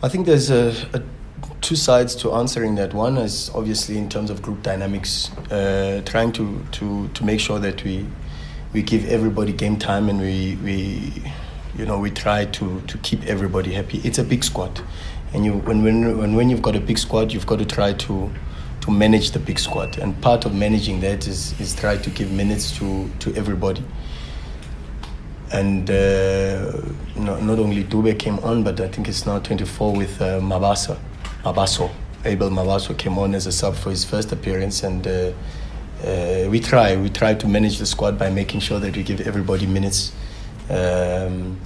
I think there's a, a, two sides to answering that. One is obviously in terms of group dynamics, uh, trying to, to, to make sure that we we give everybody game time and we, we you know we try to, to keep everybody happy. It's a big squad, and you when when when, when you've got a big squad, you've got to try to to manage the big squad, and part of managing that is is try to give minutes to to everybody and uh, not, not only Dube came on, but I think it's now 24 with uh, Mabasa, Mabaso. Abel Mabaso came on as a sub for his first appearance, and uh, uh, we try we try to manage the squad by making sure that we give everybody minutes. Um,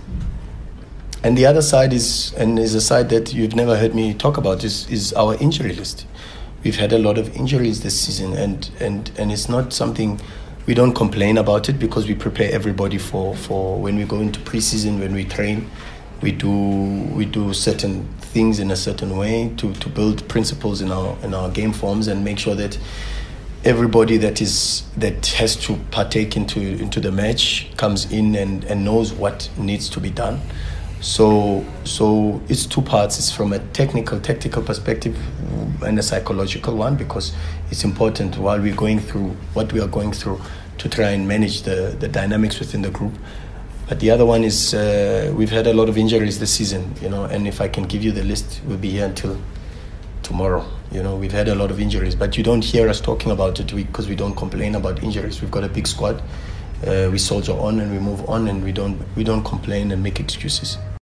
and the other side is, and is a side that you've never heard me talk about, is, is our injury list. We've had a lot of injuries this season, and, and, and it's not something we don't complain about it because we prepare everybody for, for when we go into preseason, when we train, we do we do certain things in a certain way to, to build principles in our in our game forms and make sure that everybody that is that has to partake into into the match comes in and, and knows what needs to be done. So so it's two parts. It's from a technical tactical perspective and a psychological one because it's important while we're going through what we are going through to try and manage the, the dynamics within the group. But the other one is uh, we've had a lot of injuries this season, you know, and if I can give you the list, we'll be here until tomorrow. You know, we've had a lot of injuries, but you don't hear us talking about it because we don't complain about injuries. We've got a big squad. Uh, we soldier on and we move on, and we don't we don't complain and make excuses.